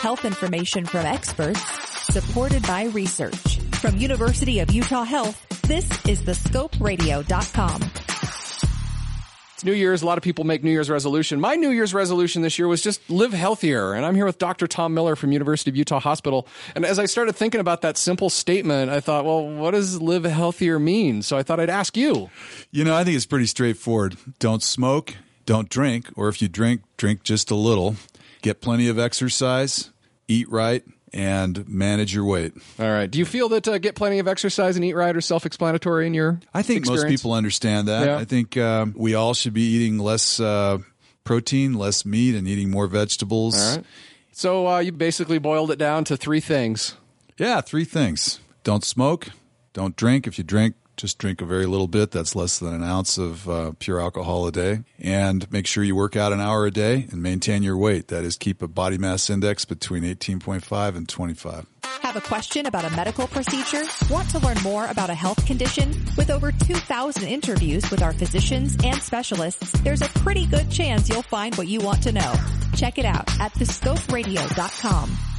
Health information from experts, supported by research. From University of Utah Health, this is thescoperadio.com. It's New Year's. A lot of people make New Year's resolution. My New Year's resolution this year was just live healthier. And I'm here with Dr. Tom Miller from University of Utah Hospital. And as I started thinking about that simple statement, I thought, well, what does live healthier mean? So I thought I'd ask you. You know, I think it's pretty straightforward. Don't smoke, don't drink, or if you drink, drink just a little. Get plenty of exercise, eat right, and manage your weight. All right. Do you feel that uh, get plenty of exercise and eat right are self-explanatory in your? I think experience? most people understand that. Yeah. I think um, we all should be eating less uh, protein, less meat, and eating more vegetables. All right. So uh, you basically boiled it down to three things. Yeah, three things: don't smoke, don't drink. If you drink, just drink a very little bit. That's less than an ounce of uh, pure alcohol a day. And make sure you work out an hour a day and maintain your weight. That is, keep a body mass index between 18.5 and 25. Have a question about a medical procedure? Want to learn more about a health condition? With over 2,000 interviews with our physicians and specialists, there's a pretty good chance you'll find what you want to know. Check it out at thescoperadio.com.